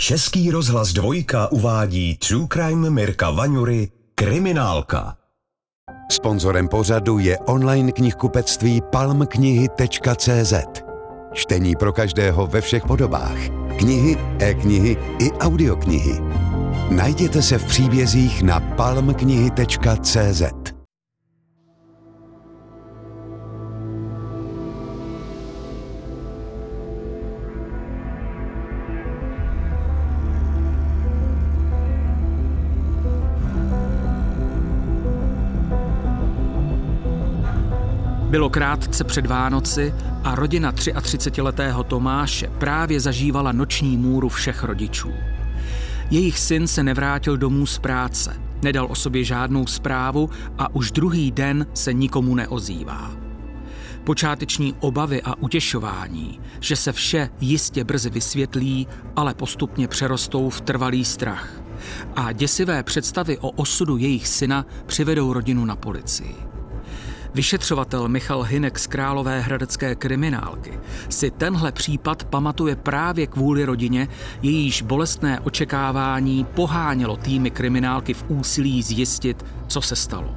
Český rozhlas dvojka uvádí True Crime Mirka Vaňury Kriminálka. Sponzorem pořadu je online knihkupectví palmknihy.cz. Čtení pro každého ve všech podobách. Knihy, e-knihy i audioknihy. Najděte se v příbězích na palmknihy.cz. Bylo krátce před Vánoci a rodina 33-letého Tomáše právě zažívala noční můru všech rodičů. Jejich syn se nevrátil domů z práce, nedal o sobě žádnou zprávu a už druhý den se nikomu neozývá. Počáteční obavy a utěšování, že se vše jistě brzy vysvětlí, ale postupně přerostou v trvalý strach. A děsivé představy o osudu jejich syna přivedou rodinu na policii. Vyšetřovatel Michal Hinek z Králové hradecké kriminálky si tenhle případ pamatuje právě kvůli rodině, jejíž bolestné očekávání pohánělo týmy kriminálky v úsilí zjistit, co se stalo.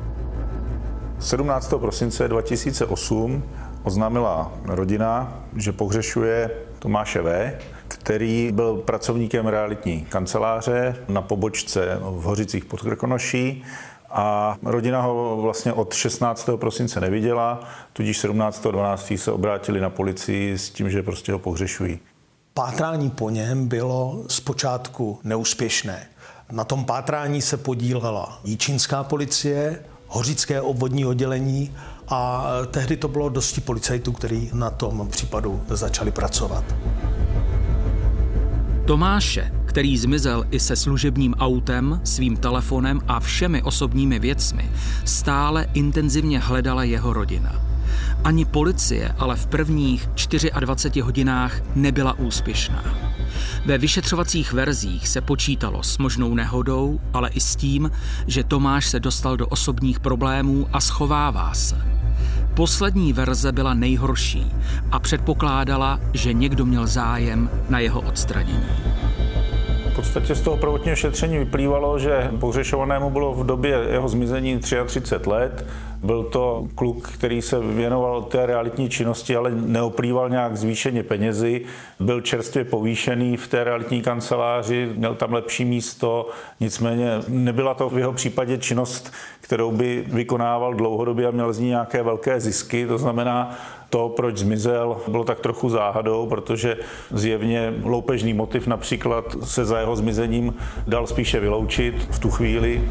17. prosince 2008 oznámila rodina, že pohřešuje Tomáše V., který byl pracovníkem realitní kanceláře na pobočce v Hořicích pod Krkonoší a rodina ho vlastně od 16. prosince neviděla, tudíž 17. 12. se obrátili na policii s tím, že prostě ho pohřešují. Pátrání po něm bylo zpočátku neúspěšné. Na tom pátrání se podílela jíčínská policie, hořické obvodní oddělení a tehdy to bylo dosti policajtů, kteří na tom případu začali pracovat. Tomáše, který zmizel i se služebním autem, svým telefonem a všemi osobními věcmi, stále intenzivně hledala jeho rodina. Ani policie ale v prvních 24 hodinách nebyla úspěšná. Ve vyšetřovacích verzích se počítalo s možnou nehodou, ale i s tím, že Tomáš se dostal do osobních problémů a schovává se. Poslední verze byla nejhorší a předpokládala, že někdo měl zájem na jeho odstranění podstatě z toho prvotního šetření vyplývalo, že pohřešovanému bylo v době jeho zmizení 33 let. Byl to kluk, který se věnoval té realitní činnosti, ale neoplýval nějak zvýšeně penězi. Byl čerstvě povýšený v té realitní kanceláři, měl tam lepší místo, nicméně nebyla to v jeho případě činnost, kterou by vykonával dlouhodobě a měl z ní nějaké velké zisky. To znamená, to, proč zmizel, bylo tak trochu záhadou, protože zjevně loupežný motiv například se za jeho zmizením dal spíše vyloučit v tu chvíli.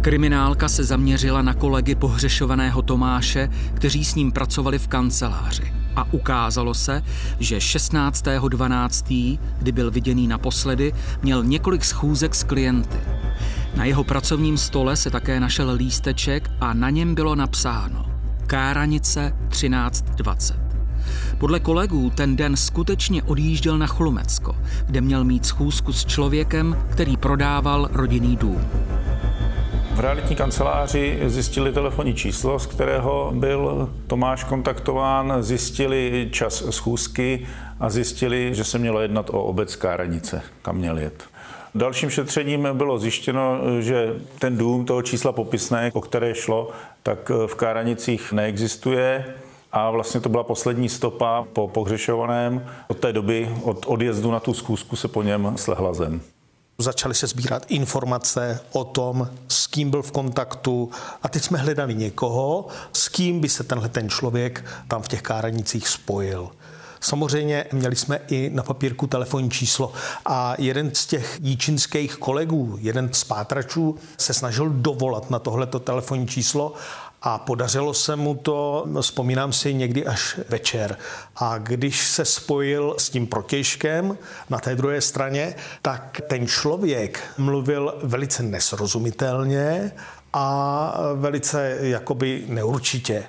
Kriminálka se zaměřila na kolegy pohřešovaného Tomáše, kteří s ním pracovali v kanceláři. A ukázalo se, že 16.12., kdy byl viděný naposledy, měl několik schůzek s klienty. Na jeho pracovním stole se také našel lísteček a na něm bylo napsáno Káranice 1320. Podle kolegů ten den skutečně odjížděl na Chlumecko, kde měl mít schůzku s člověkem, který prodával rodinný dům. V realitní kanceláři zjistili telefonní číslo, z kterého byl Tomáš kontaktován, zjistili čas schůzky a zjistili, že se mělo jednat o obec Káranice, kam měl jet. Dalším šetřením bylo zjištěno, že ten dům toho čísla popisné, o které šlo, tak v Káranicích neexistuje a vlastně to byla poslední stopa po pohřešovaném. Od té doby, od odjezdu na tu zkusku se po něm slehla zem. Začaly se sbírat informace o tom, s kým byl v kontaktu a teď jsme hledali někoho, s kým by se tenhle ten člověk tam v těch káranicích spojil. Samozřejmě měli jsme i na papírku telefonní číslo a jeden z těch jíčinských kolegů, jeden z pátračů se snažil dovolat na tohleto telefonní číslo a podařilo se mu to, vzpomínám si, někdy až večer. A když se spojil s tím protěžkem na té druhé straně, tak ten člověk mluvil velice nesrozumitelně a velice jakoby neurčitě.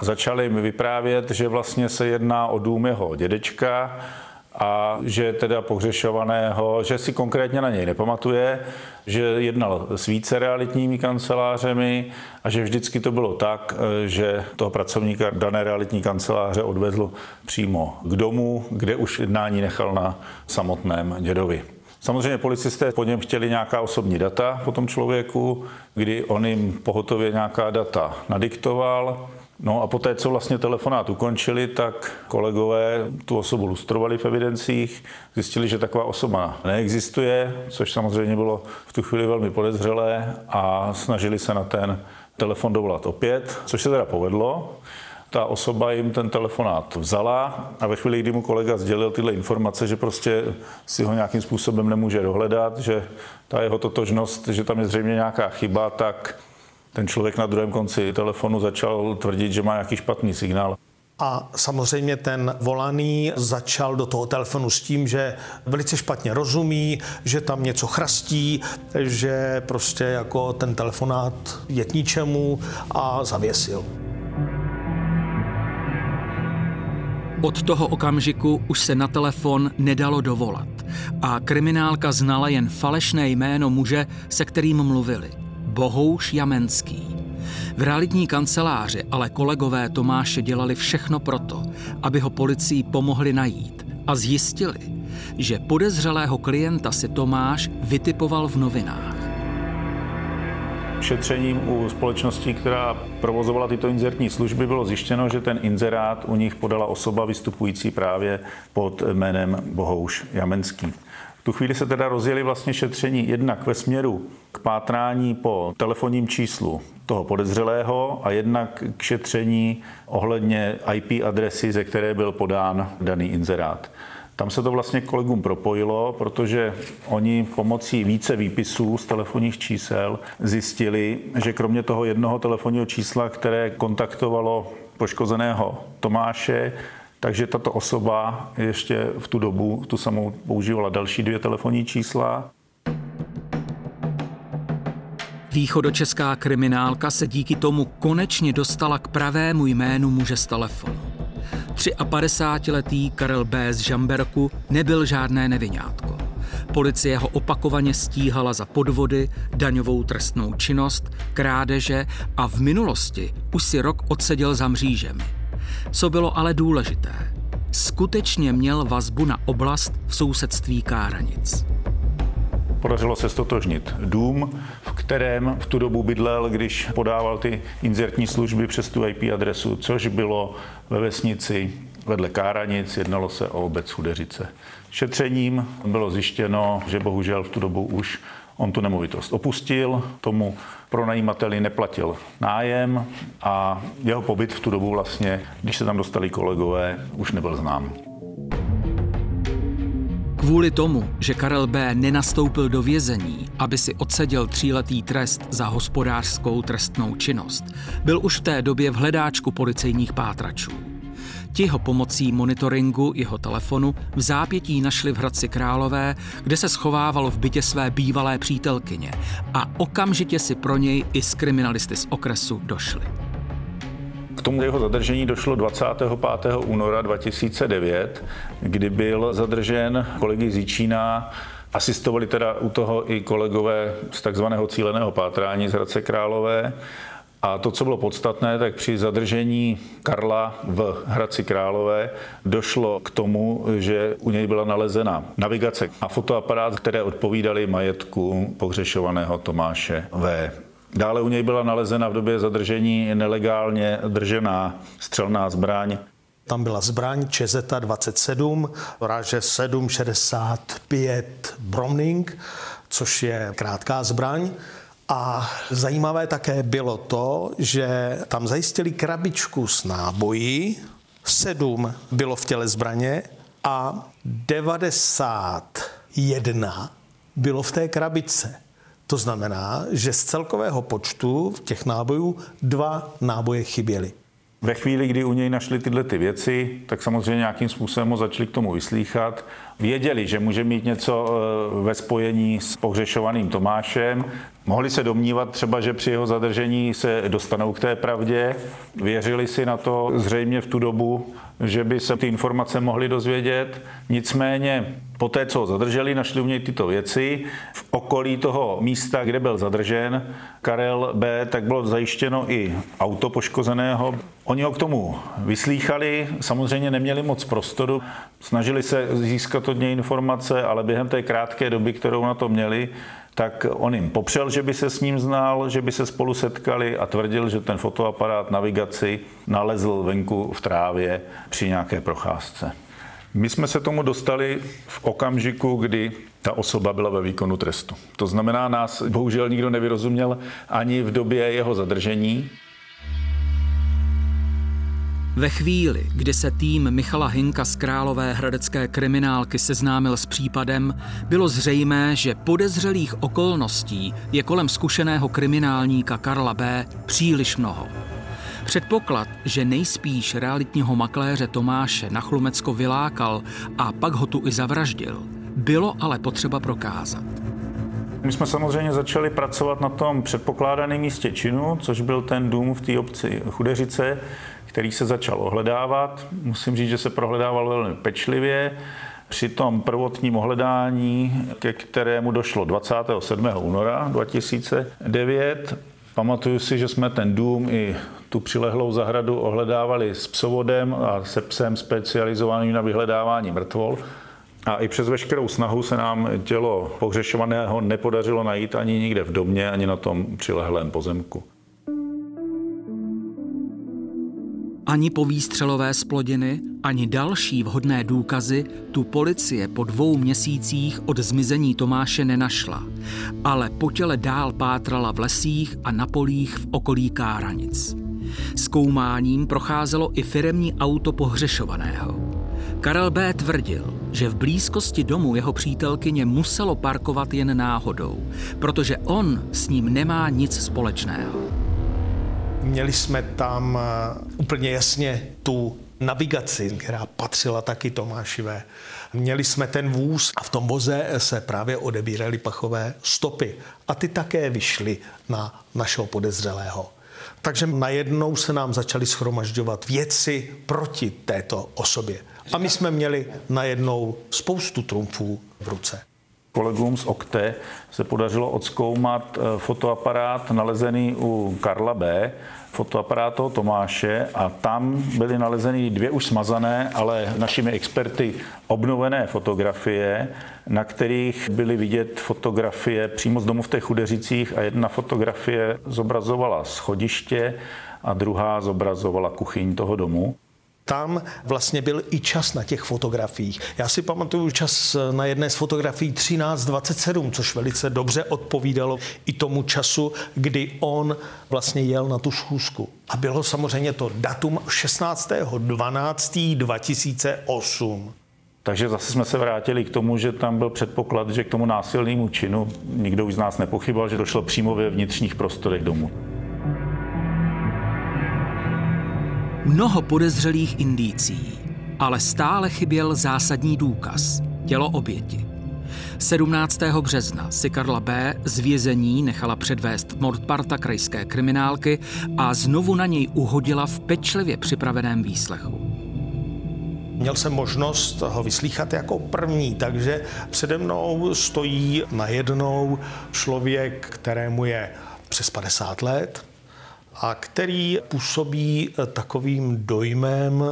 Začali mi vyprávět, že vlastně se jedná o dům jeho dědečka a že teda pohřešovaného, že si konkrétně na něj nepamatuje, že jednal s více realitními kancelářemi a že vždycky to bylo tak, že toho pracovníka dané realitní kanceláře odvezl přímo k domu, kde už jednání nechal na samotném dědovi. Samozřejmě policisté po něm chtěli nějaká osobní data po tom člověku, kdy on jim pohotově nějaká data nadiktoval. No a poté, co vlastně telefonát ukončili, tak kolegové tu osobu lustrovali v evidencích, zjistili, že taková osoba neexistuje, což samozřejmě bylo v tu chvíli velmi podezřelé a snažili se na ten telefon dovolat opět, což se teda povedlo. Ta osoba jim ten telefonát vzala a ve chvíli, kdy mu kolega sdělil tyhle informace, že prostě si ho nějakým způsobem nemůže dohledat, že ta jeho totožnost, že tam je zřejmě nějaká chyba, tak ten člověk na druhém konci telefonu začal tvrdit, že má nějaký špatný signál. A samozřejmě ten volaný začal do toho telefonu s tím, že velice špatně rozumí, že tam něco chrastí, že prostě jako ten telefonát je k ničemu a zavěsil. Od toho okamžiku už se na telefon nedalo dovolat a kriminálka znala jen falešné jméno muže, se kterým mluvili. Bohouš Jamenský. V realitní kanceláři ale kolegové Tomáše dělali všechno proto, aby ho policii pomohli najít a zjistili, že podezřelého klienta si Tomáš vytipoval v novinách. Šetřením u společnosti, která provozovala tyto inzertní služby, bylo zjištěno, že ten inzerát u nich podala osoba vystupující právě pod jménem Bohouš Jamenský. Tu chvíli se teda rozjeli vlastně šetření jednak ve směru k pátrání po telefonním číslu toho podezřelého a jednak k šetření ohledně IP adresy, ze které byl podán daný inzerát. Tam se to vlastně kolegům propojilo, protože oni pomocí více výpisů z telefonních čísel zjistili, že kromě toho jednoho telefonního čísla, které kontaktovalo poškozeného Tomáše, takže tato osoba ještě v tu dobu, tu samou používala další dvě telefonní čísla. Východočeská kriminálka se díky tomu konečně dostala k pravému jménu muže z telefonu. 53-letý Karel B. z Žamberku nebyl žádné nevinátko. Policie ho opakovaně stíhala za podvody, daňovou trestnou činnost, krádeže a v minulosti už si rok odseděl za mřížemi. Co bylo ale důležité, skutečně měl vazbu na oblast v sousedství Káranic. Podařilo se stotožnit dům, v kterém v tu dobu bydlel, když podával ty inzertní služby přes tu IP adresu, což bylo ve vesnici vedle Káranic, jednalo se o obec Chudeřice. Šetřením bylo zjištěno, že bohužel v tu dobu už on tu nemovitost opustil, tomu pronajímateli neplatil nájem a jeho pobyt v tu dobu vlastně, když se tam dostali kolegové, už nebyl znám. Kvůli tomu, že Karel B. nenastoupil do vězení, aby si odseděl tříletý trest za hospodářskou trestnou činnost, byl už v té době v hledáčku policejních pátračů. Ti ho pomocí monitoringu jeho telefonu v zápětí našli v Hradci Králové, kde se schovával v bytě své bývalé přítelkyně a okamžitě si pro něj i z kriminalisty z okresu došli. K tomu jeho zadržení došlo 25. února 2009, kdy byl zadržen kolegy Zíčína Asistovali teda u toho i kolegové z takzvaného cíleného pátrání z Hradce Králové. A to, co bylo podstatné, tak při zadržení Karla v Hradci Králové došlo k tomu, že u něj byla nalezena navigace a fotoaparát, které odpovídaly majetku pohřešovaného Tomáše V. Dále u něj byla nalezena v době zadržení nelegálně držená střelná zbraň. Tam byla zbraň Čezeta 27, ráže 765 Browning, což je krátká zbraň. A zajímavé také bylo to, že tam zajistili krabičku s náboji, sedm bylo v těle zbraně a 91 bylo v té krabičce. To znamená, že z celkového počtu těch nábojů dva náboje chyběly. Ve chvíli, kdy u něj našli tyhle ty věci, tak samozřejmě nějakým způsobem ho začali k tomu vyslýchat. Věděli, že může mít něco eh, ve spojení s pohřešovaným Tomášem. Mohli se domnívat třeba, že při jeho zadržení se dostanou k té pravdě. Věřili si na to zřejmě v tu dobu že by se ty informace mohly dozvědět. Nicméně po té, co ho zadrželi, našli u něj tyto věci. V okolí toho místa, kde byl zadržen Karel B., tak bylo zajištěno i auto poškozeného. Oni ho k tomu vyslýchali, samozřejmě neměli moc prostoru, snažili se získat od něj informace, ale během té krátké doby, kterou na to měli, tak on jim popřel, že by se s ním znal, že by se spolu setkali a tvrdil, že ten fotoaparát navigaci nalezl venku v trávě při nějaké procházce. My jsme se tomu dostali v okamžiku, kdy ta osoba byla ve výkonu trestu. To znamená, nás bohužel nikdo nevyrozuměl ani v době jeho zadržení. Ve chvíli, kdy se tým Michala Hinka z Králové hradecké kriminálky seznámil s případem, bylo zřejmé, že podezřelých okolností je kolem zkušeného kriminálníka Karla B. příliš mnoho. Předpoklad, že nejspíš realitního makléře Tomáše na Chlumecko vylákal a pak ho tu i zavraždil, bylo ale potřeba prokázat. My jsme samozřejmě začali pracovat na tom předpokládaném místě činu, což byl ten dům v té obci Chudeřice, který se začal ohledávat. Musím říct, že se prohledával velmi pečlivě. Při tom prvotním ohledání, ke kterému došlo 27. února 2009, pamatuju si, že jsme ten dům i tu přilehlou zahradu ohledávali s psovodem a se psem specializovaným na vyhledávání mrtvol. A i přes veškerou snahu se nám tělo pohřešovaného nepodařilo najít ani nikde v domě, ani na tom přilehlém pozemku. Ani povýstřelové splodiny, ani další vhodné důkazy tu policie po dvou měsících od zmizení Tomáše nenašla, ale po těle dál pátrala v lesích a na polích v okolí Káranic. Zkoumáním procházelo i firemní auto pohřešovaného. Karel B. tvrdil, že v blízkosti domu jeho přítelkyně muselo parkovat jen náhodou, protože on s ním nemá nic společného. Měli jsme tam eh, úplně jasně tu navigaci, která patřila taky Tomášivé. Měli jsme ten vůz a v tom voze se právě odebíraly pachové stopy. A ty také vyšly na našeho podezřelého. Takže najednou se nám začaly schromažďovat věci proti této osobě. A my jsme měli najednou spoustu trumfů v ruce. Kolegům z OKTE se podařilo odzkoumat eh, fotoaparát nalezený u Karla B., fotoaparát toho Tomáše a tam byly nalezeny dvě už smazané, ale našimi experty obnovené fotografie, na kterých byly vidět fotografie přímo z domu v těch Chudeřicích a jedna fotografie zobrazovala schodiště a druhá zobrazovala kuchyň toho domu tam vlastně byl i čas na těch fotografiích. Já si pamatuju čas na jedné z fotografií 13.27, což velice dobře odpovídalo i tomu času, kdy on vlastně jel na tu schůzku. A bylo samozřejmě to datum 16.12.2008. Takže zase jsme se vrátili k tomu, že tam byl předpoklad, že k tomu násilnému činu nikdo už z nás nepochyboval, že došlo přímo ve vnitřních prostorech domu. Mnoho podezřelých indicí, ale stále chyběl zásadní důkaz – tělo oběti. 17. března si Karla B. z vězení nechala předvést Mordparta krajské kriminálky a znovu na něj uhodila v pečlivě připraveném výslechu. Měl jsem možnost ho vyslýchat jako první, takže přede mnou stojí najednou člověk, kterému je přes 50 let, a který působí eh, takovým dojmem,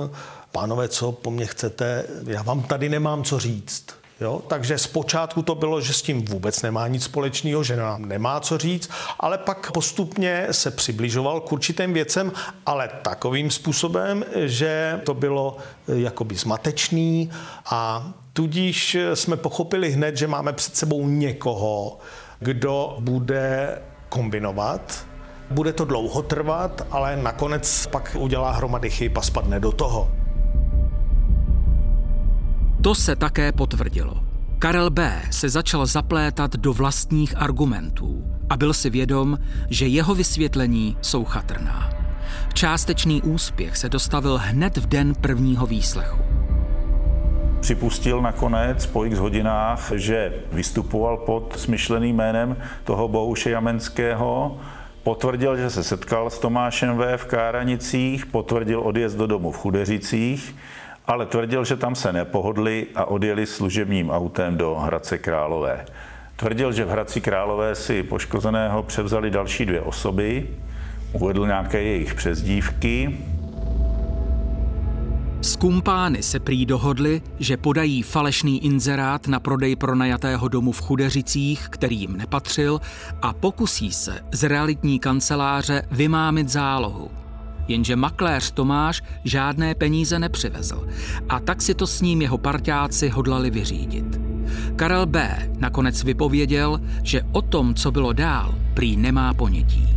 pánové, co po mně chcete, já vám tady nemám co říct. Jo? Takže zpočátku to bylo, že s tím vůbec nemá nic společného, že nám nemá co říct, ale pak postupně se přibližoval k určitým věcem, ale takovým způsobem, že to bylo eh, jakoby zmatečný a tudíž jsme pochopili hned, že máme před sebou někoho, kdo bude kombinovat bude to dlouho trvat, ale nakonec pak udělá hromady chyb a spadne do toho. To se také potvrdilo. Karel B. se začal zaplétat do vlastních argumentů a byl si vědom, že jeho vysvětlení jsou chatrná. Částečný úspěch se dostavil hned v den prvního výslechu. Připustil nakonec po x hodinách, že vystupoval pod smyšleným jménem toho Bohuše Jamenského, potvrdil, že se setkal s Tomášem V. v Káranicích, potvrdil odjezd do domu v Chudeřicích, ale tvrdil, že tam se nepohodli a odjeli služebním autem do Hradce Králové. Tvrdil, že v Hradci Králové si poškozeného převzali další dvě osoby, uvedl nějaké jejich přezdívky, s kumpány se prý dohodli, že podají falešný inzerát na prodej pronajatého domu v Chudeřicích, který jim nepatřil, a pokusí se z realitní kanceláře vymámit zálohu. Jenže makléř Tomáš žádné peníze nepřivezl a tak si to s ním jeho parťáci hodlali vyřídit. Karel B. nakonec vypověděl, že o tom, co bylo dál, prý nemá ponětí.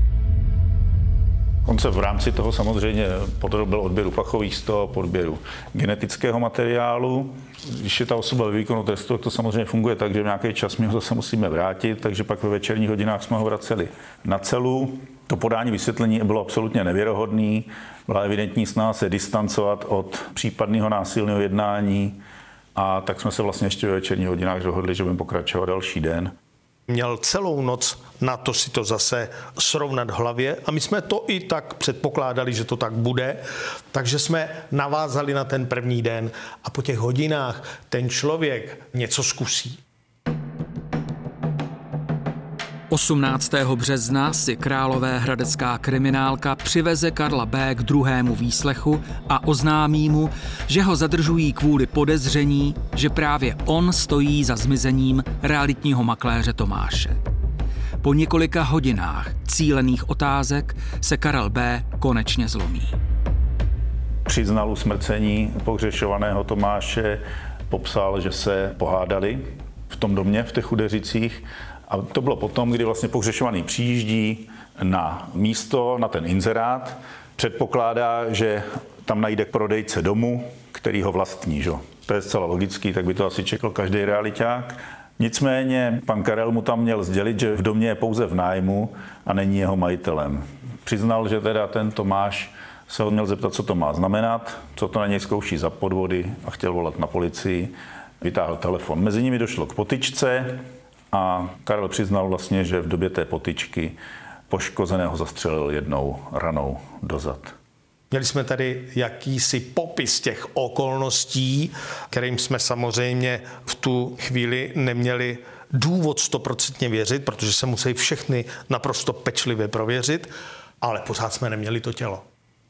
On se v rámci toho samozřejmě podrobil odběru pachových stop, odběru genetického materiálu. Když je ta osoba ve výkonu trestu, tak to samozřejmě funguje tak, že v nějaký čas my ho zase musíme vrátit, takže pak ve večerních hodinách jsme ho vraceli na celu. To podání vysvětlení bylo absolutně nevěrohodný, byla evidentní snaha se distancovat od případného násilného jednání a tak jsme se vlastně ještě ve večerních hodinách dohodli, že budeme pokračovat další den měl celou noc na to si to zase srovnat v hlavě a my jsme to i tak předpokládali, že to tak bude, takže jsme navázali na ten první den a po těch hodinách ten člověk něco zkusí. 18. března si králová hradecká kriminálka přiveze Karla B. k druhému výslechu a oznámí mu, že ho zadržují kvůli podezření, že právě on stojí za zmizením realitního makléře Tomáše. Po několika hodinách cílených otázek se Karel B. konečně zlomí. Přiznal usmrcení pohřešovaného Tomáše, popsal, že se pohádali v tom domě v těch Udeřicích a to bylo potom, kdy vlastně pohřešovaný přijíždí na místo, na ten inzerát, předpokládá, že tam najde prodejce domu, který ho vlastní. Že? To je zcela logický, tak by to asi čekal každý realiták. Nicméně pan Karel mu tam měl sdělit, že v domě je pouze v nájmu a není jeho majitelem. Přiznal, že teda ten Tomáš se ho měl zeptat, co to má znamenat, co to na něj zkouší za podvody a chtěl volat na policii. Vytáhl telefon. Mezi nimi došlo k potyčce, a Karel přiznal vlastně, že v době té potyčky poškozeného zastřelil jednou ranou do zad. Měli jsme tady jakýsi popis těch okolností, kterým jsme samozřejmě v tu chvíli neměli důvod stoprocentně věřit, protože se musí všechny naprosto pečlivě prověřit, ale pořád jsme neměli to tělo.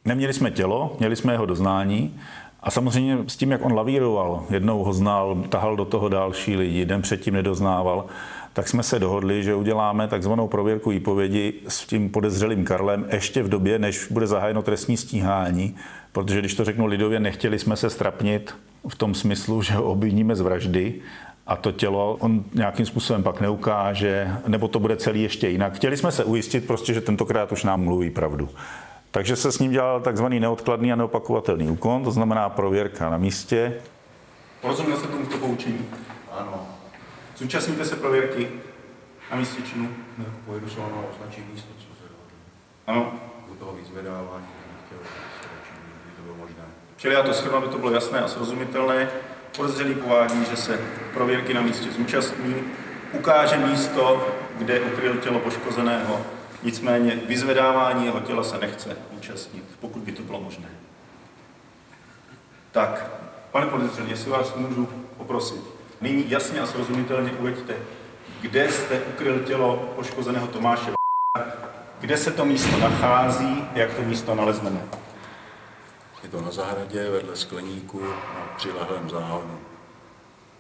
Neměli jsme tělo, měli jsme jeho doznání a samozřejmě s tím, jak on lavíroval, jednou ho znal, tahal do toho další lidi, den předtím nedoznával, tak jsme se dohodli, že uděláme takzvanou prověrku výpovědi s tím podezřelým Karlem ještě v době, než bude zahájeno trestní stíhání, protože když to řeknu lidově, nechtěli jsme se strapnit v tom smyslu, že ho obviníme z vraždy a to tělo on nějakým způsobem pak neukáže, nebo to bude celý ještě jinak. Chtěli jsme se ujistit prostě, že tentokrát už nám mluví pravdu. Takže se s ním dělal takzvaný neodkladný a neopakovatelný úkon, to znamená prověrka na místě. Porozuměl jste tomu to poučení? Ano. Zúčastníte se prověrky na místě činu? Ne, pojedu se ono označit místo, co se Ano. U toho vyzvedávání, nechtěl, by to bylo možné. Čili já to schrnu, aby to bylo jasné a srozumitelné. Podezřelý povádí, že se prověrky na místě zúčastní, ukáže místo, kde ukryl tělo poškozeného, Nicméně vyzvedávání jeho těla se nechce účastnit, pokud by to bylo možné. Tak, pane podezřelý, jestli vás můžu poprosit, nyní jasně a srozumitelně uveďte, kde jste ukryl tělo poškozeného Tomáše kde se to místo nachází, jak to místo nalezneme. Je to na zahradě vedle skleníku na přilehlém záhonu.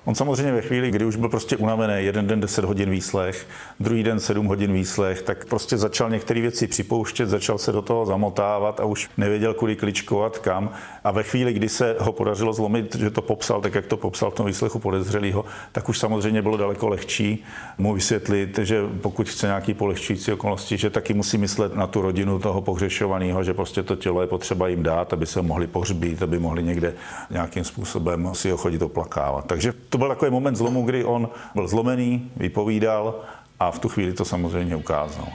On samozřejmě ve chvíli, kdy už byl prostě unavený, jeden den 10 hodin výslech, druhý den 7 hodin výslech, tak prostě začal některé věci připouštět, začal se do toho zamotávat a už nevěděl, kudy kličkovat, kam. A ve chvíli, kdy se ho podařilo zlomit, že to popsal tak, jak to popsal v tom výslechu podezřelého, tak už samozřejmě bylo daleko lehčí mu vysvětlit, že pokud chce nějaký polehčující okolnosti, že taky musí myslet na tu rodinu toho pohřešovaného, že prostě to tělo je potřeba jim dát, aby se mohli pohřbít, aby mohli někde nějakým způsobem si ho chodit oplakávat. Takže to byl takový moment zlomu, kdy on byl zlomený, vypovídal a v tu chvíli to samozřejmě ukázal.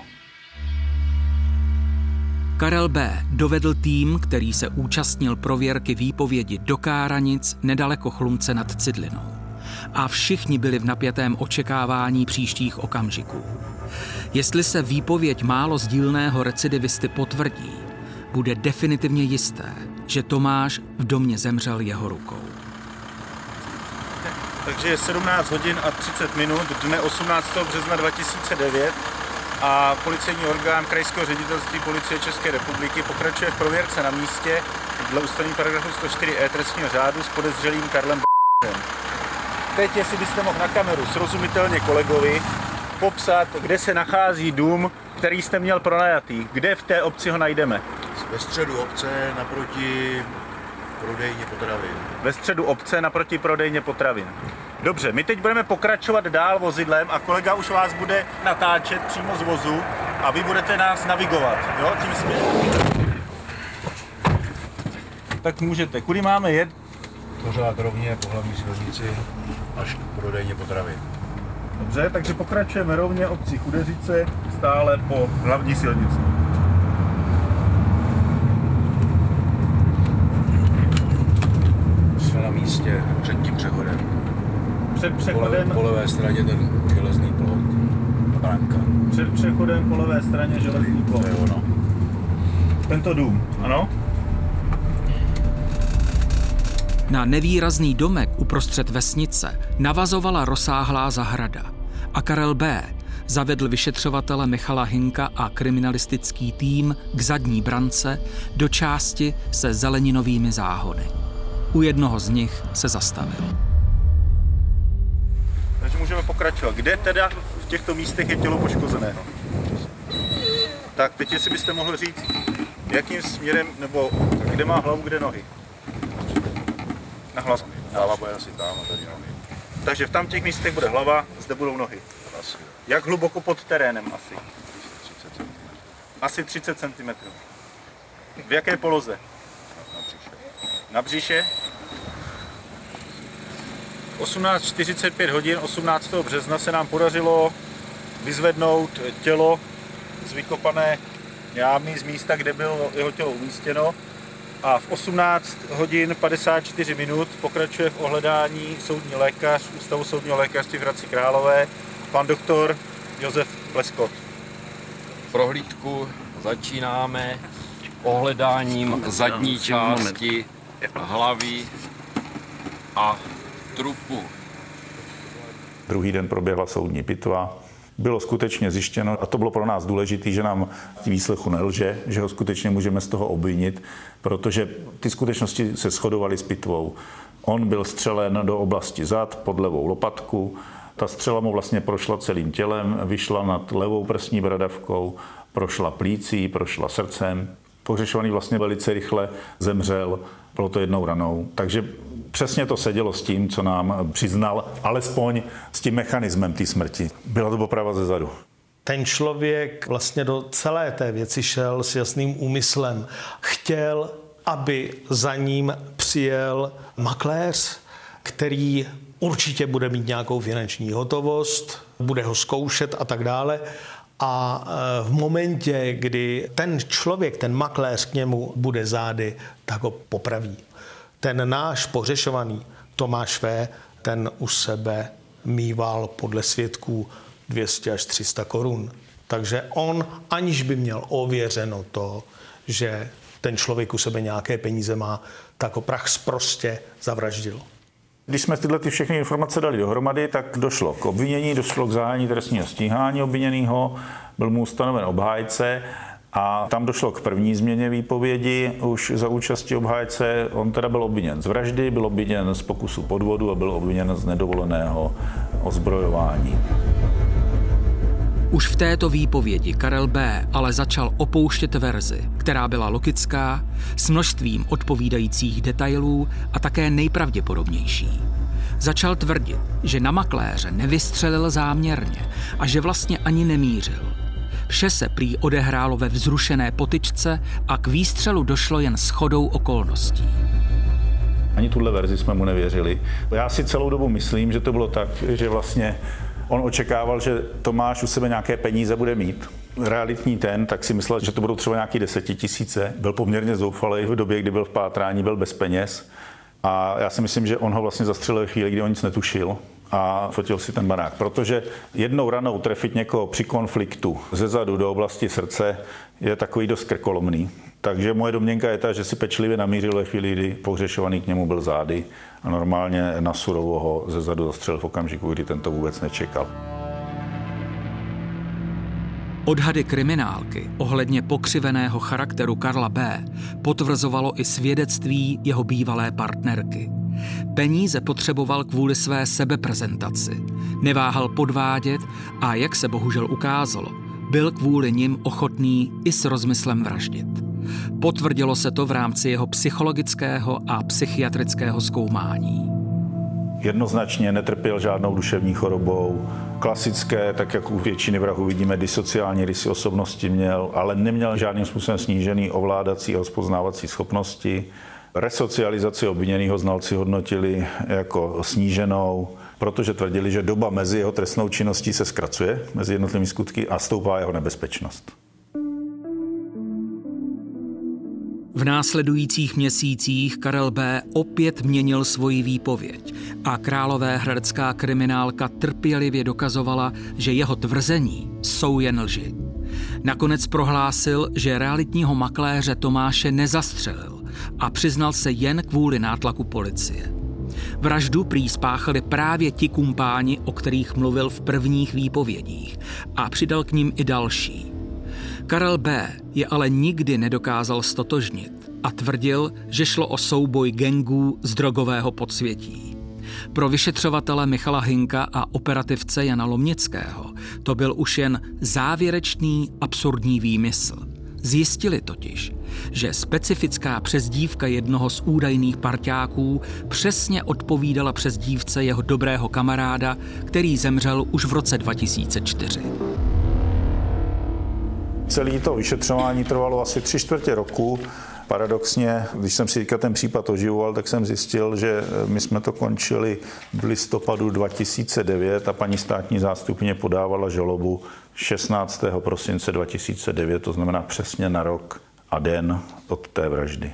Karel B. dovedl tým, který se účastnil prověrky výpovědi do Káranic nedaleko Chlumce nad Cidlinou. A všichni byli v napětém očekávání příštích okamžiků. Jestli se výpověď málo sdílného recidivisty potvrdí, bude definitivně jisté, že Tomáš v domě zemřel jeho rukou. Takže je 17 hodin a 30 minut dne 18. března 2009 a policejní orgán Krajského ředitelství policie České republiky pokračuje v prověrce na místě dle ustanovení paragrafu 104e trestního řádu s podezřelým Karlem Teď, jestli byste mohl na kameru srozumitelně kolegovi popsat, kde se nachází dům, který jste měl pronajatý. Kde v té obci ho najdeme? Ve středu obce naproti prodejně potravin. Ve středu obce naproti prodejně potravin. Dobře, my teď budeme pokračovat dál vozidlem a kolega už vás bude natáčet přímo z vozu a vy budete nás navigovat, jo, tím směrem. Tak můžete. Kudy máme jet? Pořád rovně po hlavní silnici až k prodejně potravin. Dobře, takže pokračujeme rovně obcí Chudeřice, stále po hlavní silnici. Jsme na místě před tím přechodem. Před Po levé, přechodem, po levé straně ten železný plot. Branka. před přechodem po levé straně železný plot. To je ono. Tento dům, ano? Na nevýrazný domek uprostřed vesnice navazovala rozsáhlá zahrada a Karel B. zavedl vyšetřovatele Michala Hinka a kriminalistický tým k zadní brance do části se zeleninovými záhony. U jednoho z nich se zastavil. Takže můžeme pokračovat. Kde teda v těchto místech je tělo poškozeného? Tak teď jestli byste mohl říct, jakým směrem, nebo kde má hlavu, kde nohy? Na hlavu. Hlava bude asi tam a tady nohy. Takže v tam těch místech bude hlava, zde budou nohy. Asi Jak hluboko pod terénem asi? 30 cm Asi 30 cm. V jaké poloze? na břiše. Na břiše? 18.45 hodin 18. března se nám podařilo vyzvednout tělo z vykopané jámy z místa, kde bylo jeho tělo umístěno. A v 18 hodin 54 minut pokračuje v ohledání soudní lékař Ústavu soudního lékařství v Hradci Králové, pan doktor Josef Pleskot. prohlídku začínáme ohledáním zadní části hlavy a trupu. Druhý den proběhla soudní pitva. Bylo skutečně zjištěno, a to bylo pro nás důležité, že nám výslechu nelže, že ho skutečně můžeme z toho obvinit, protože ty skutečnosti se shodovaly s pitvou. On byl střelen do oblasti zad pod levou lopatku, ta střela mu vlastně prošla celým tělem, vyšla nad levou prsní bradavkou, prošla plící, prošla srdcem. Pohřešovaný vlastně velice rychle zemřel, bylo to jednou ranou. Takže přesně to sedělo s tím, co nám přiznal, alespoň s tím mechanismem té smrti. Byla to poprava ze zadu. Ten člověk vlastně do celé té věci šel s jasným úmyslem. Chtěl, aby za ním přijel makléř, který určitě bude mít nějakou finanční hotovost, bude ho zkoušet a tak dále. A e, v momentě, kdy ten člověk, ten makléř k němu bude zády, tak ho popraví. Ten náš pořešovaný Tomáš V., ten u sebe mýval podle svědků 200 až 300 korun. Takže on, aniž by měl ověřeno to, že ten člověk u sebe nějaké peníze má, tak ho prach prostě zavraždil. Když jsme tyhle ty všechny informace dali dohromady, tak došlo k obvinění, došlo k zahájení trestního stíhání obviněného, byl mu ustanoven obhájce a tam došlo k první změně výpovědi už za účasti obhájce. On teda byl obviněn z vraždy, byl obviněn z pokusu podvodu a byl obviněn z nedovoleného ozbrojování. Už v této výpovědi Karel B. ale začal opouštět verzi, která byla logická, s množstvím odpovídajících detailů a také nejpravděpodobnější. Začal tvrdit, že na makléře nevystřelil záměrně a že vlastně ani nemířil. Vše se prý odehrálo ve vzrušené potyčce a k výstřelu došlo jen shodou okolností. Ani tuhle verzi jsme mu nevěřili. Já si celou dobu myslím, že to bylo tak, že vlastně on očekával, že Tomáš u sebe nějaké peníze bude mít. Realitní ten, tak si myslel, že to budou třeba nějaké desetitisíce. Byl poměrně zoufalý v době, kdy byl v pátrání, byl bez peněz. A já si myslím, že on ho vlastně zastřelil v chvíli, kdy on nic netušil. A fotil si ten barák. Protože jednou ranou trefit někoho při konfliktu ze zadu do oblasti srdce je takový dost krkolomný. Takže moje domněnka je ta, že si pečlivě namířil ve chvíli, kdy pohřešovaný k němu byl zády a normálně na surovo ho ze zadu zastřelil v okamžiku, kdy tento vůbec nečekal. Odhady kriminálky ohledně pokřiveného charakteru Karla B. potvrzovalo i svědectví jeho bývalé partnerky. Peníze potřeboval kvůli své sebeprezentaci. Neváhal podvádět a, jak se bohužel ukázalo, byl kvůli nim ochotný i s rozmyslem vraždit. Potvrdilo se to v rámci jeho psychologického a psychiatrického zkoumání. Jednoznačně netrpěl žádnou duševní chorobou. Klasické, tak jak u většiny vrahů vidíme, disociální rysy osobnosti měl, ale neměl žádným způsobem snížený ovládací a rozpoznávací schopnosti. Resocializaci obviněného znalci hodnotili jako sníženou, protože tvrdili, že doba mezi jeho trestnou činností se zkracuje mezi jednotlivými skutky a stoupá jeho nebezpečnost. V následujících měsících Karel B. opět měnil svoji výpověď a králová hradecká kriminálka trpělivě dokazovala, že jeho tvrzení jsou jen lži. Nakonec prohlásil, že realitního makléře Tomáše nezastřelil a přiznal se jen kvůli nátlaku policie. Vraždu prý spáchali právě ti kumpáni, o kterých mluvil v prvních výpovědích a přidal k ním i další. Karel B. je ale nikdy nedokázal stotožnit a tvrdil, že šlo o souboj gengů z drogového podsvětí. Pro vyšetřovatele Michala Hinka a operativce Jana Lomnického to byl už jen závěrečný absurdní výmysl. Zjistili totiž, že specifická přezdívka jednoho z údajných parťáků přesně odpovídala přezdívce jeho dobrého kamaráda, který zemřel už v roce 2004. Celé to vyšetřování trvalo asi tři čtvrtě roku. Paradoxně, když jsem si teďka ten případ oživoval, tak jsem zjistil, že my jsme to končili v listopadu 2009 a paní státní zástupně podávala žalobu 16. prosince 2009, to znamená přesně na rok a den od té vraždy.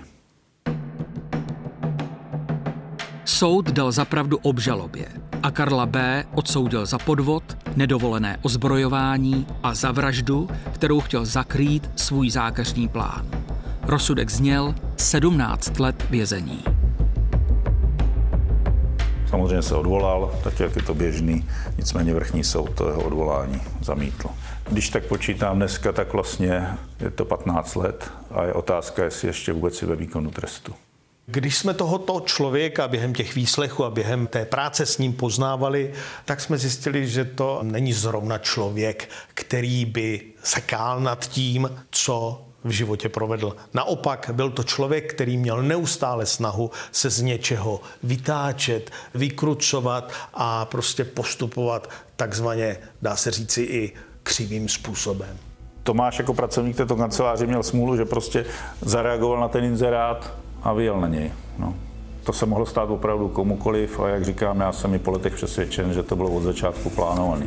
Soud dal zapravdu obžalobě a Karla B. odsoudil za podvod, nedovolené ozbrojování a za vraždu, kterou chtěl zakrýt svůj zákeřní plán. Rozsudek zněl 17 let vězení. Samozřejmě se odvolal, tak jak je to běžný, nicméně vrchní soud to jeho odvolání zamítl. Když tak počítám dneska, tak vlastně je to 15 let a je otázka, jestli ještě vůbec je ve výkonu trestu. Když jsme tohoto člověka během těch výslechů a během té práce s ním poznávali, tak jsme zjistili, že to není zrovna člověk, který by sekál nad tím, co v životě provedl. Naopak byl to člověk, který měl neustále snahu se z něčeho vytáčet, vykrucovat a prostě postupovat takzvaně, dá se říci, i křivým způsobem. Tomáš jako pracovník této kanceláře měl smůlu, že prostě zareagoval na ten inzerát a vyjel na něj. No. To se mohlo stát opravdu komukoliv a jak říkám, já jsem i po letech přesvědčen, že to bylo od začátku plánované.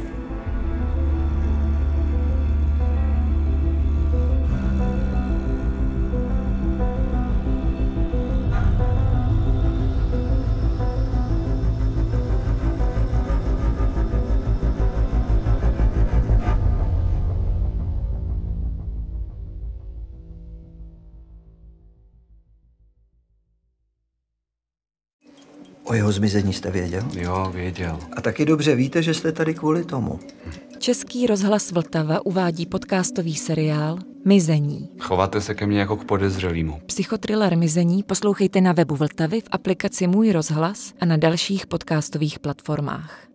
O jeho zmizení jste věděl? Jo, věděl. A taky dobře víte, že jste tady kvůli tomu. Český rozhlas Vltava uvádí podcastový seriál Mizení. Chováte se ke mně jako k podezřelýmu. Psychotriller Mizení poslouchejte na webu Vltavy v aplikaci Můj rozhlas a na dalších podcastových platformách.